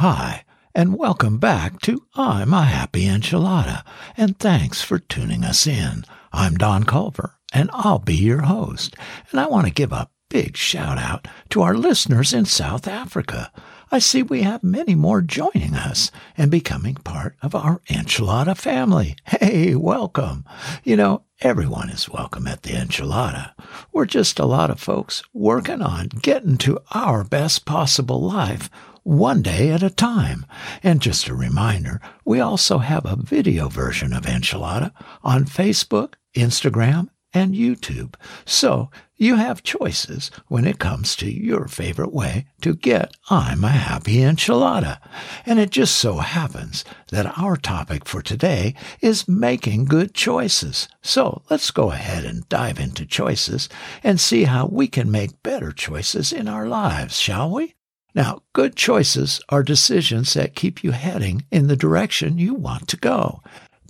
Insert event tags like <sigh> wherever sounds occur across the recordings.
Hi, and welcome back to I'm a Happy Enchilada, and thanks for tuning us in. I'm Don Culver, and I'll be your host, and I want to give a big shout out to our listeners in South Africa. I see we have many more joining us and becoming part of our enchilada family. <laughs> Hey, welcome. You know, everyone is welcome at the enchilada. We're just a lot of folks working on getting to our best possible life one day at a time. And just a reminder, we also have a video version of Enchilada on Facebook, Instagram, and YouTube. So you have choices when it comes to your favorite way to get I'm a happy enchilada. And it just so happens that our topic for today is making good choices. So let's go ahead and dive into choices and see how we can make better choices in our lives, shall we? Now, good choices are decisions that keep you heading in the direction you want to go.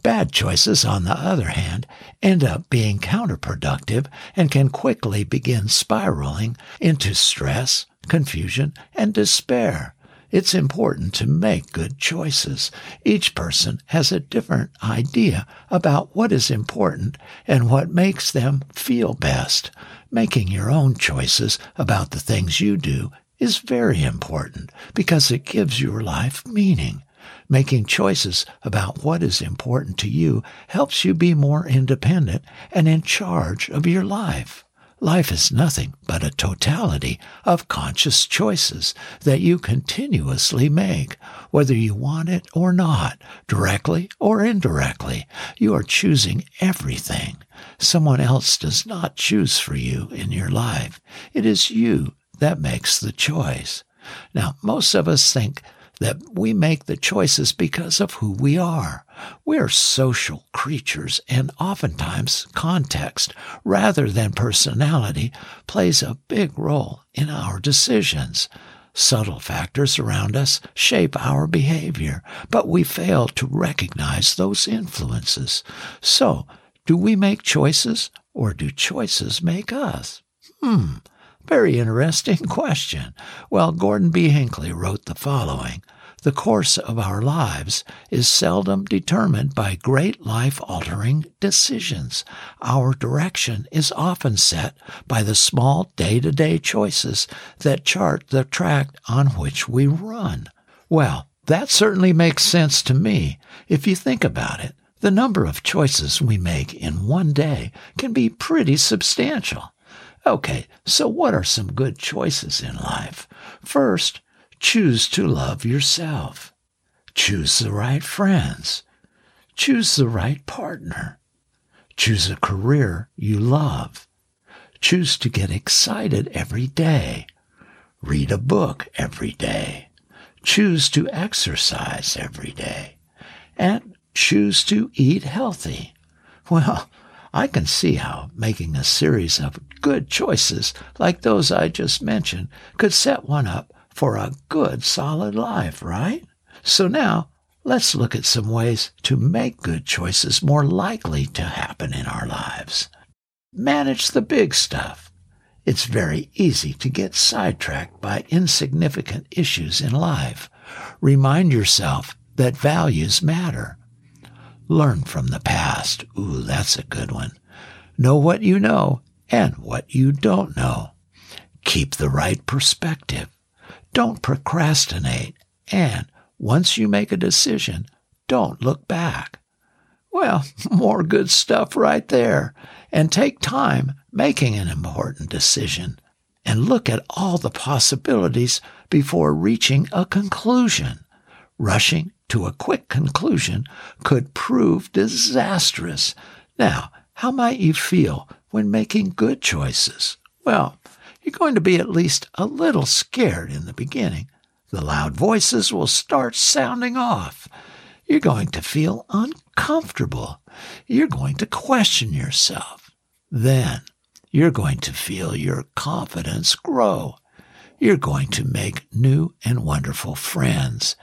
Bad choices, on the other hand, end up being counterproductive and can quickly begin spiraling into stress, confusion, and despair. It's important to make good choices. Each person has a different idea about what is important and what makes them feel best. Making your own choices about the things you do is very important because it gives your life meaning. Making choices about what is important to you helps you be more independent and in charge of your life. Life is nothing but a totality of conscious choices that you continuously make, whether you want it or not, directly or indirectly. You are choosing everything. Someone else does not choose for you in your life. It is you that makes the choice. Now, most of us think that we make the choices because of who we are. We're social creatures, and oftentimes context, rather than personality, plays a big role in our decisions. Subtle factors around us shape our behavior, but we fail to recognize those influences. So, do we make choices, or do choices make us? Hmm. Very interesting <laughs> question. Well, Gordon B. Hinckley wrote the following The course of our lives is seldom determined by great life altering decisions. Our direction is often set by the small day to day choices that chart the track on which we run. Well, that certainly makes sense to me if you think about it. The number of choices we make in one day can be pretty substantial. Okay, so what are some good choices in life? First, choose to love yourself. Choose the right friends. Choose the right partner. Choose a career you love. Choose to get excited every day. Read a book every day. Choose to exercise every day. And choose to eat healthy. <laughs> Well, I can see how making a series of good choices like those I just mentioned could set one up for a good solid life, right? So now let's look at some ways to make good choices more likely to happen in our lives. Manage the big stuff. It's very easy to get sidetracked by insignificant issues in life. Remind yourself that values matter. Learn from the past. Ooh, that's a good one. Know what you know and what you don't know. Keep the right perspective. Don't procrastinate. And once you make a decision, don't look back. Well, <laughs> more good stuff right there. And take time making an important decision and look at all the possibilities before reaching a conclusion. Rushing to a quick conclusion could prove disastrous. Now, how might you feel when making good choices? Well, you're going to be at least a little scared in the beginning. The loud voices will start sounding off. You're going to feel uncomfortable. You're going to question yourself. Then you're going to feel your confidence grow. You're going to make new and wonderful friends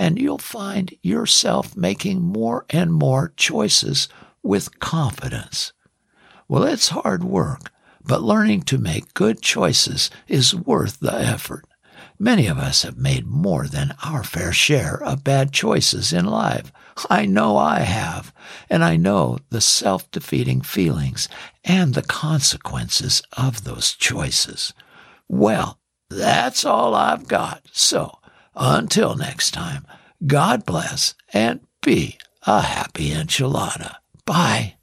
and you'll find yourself making more and more choices with confidence. Well, it's hard work, but learning to make good choices is worth the effort. Many of us have made more than our fair share of bad choices in life. I know I have, and I know the self defeating feelings and the consequences of those choices. Well, that's all I've got. So, until next time, God bless and be a happy enchilada. Bye.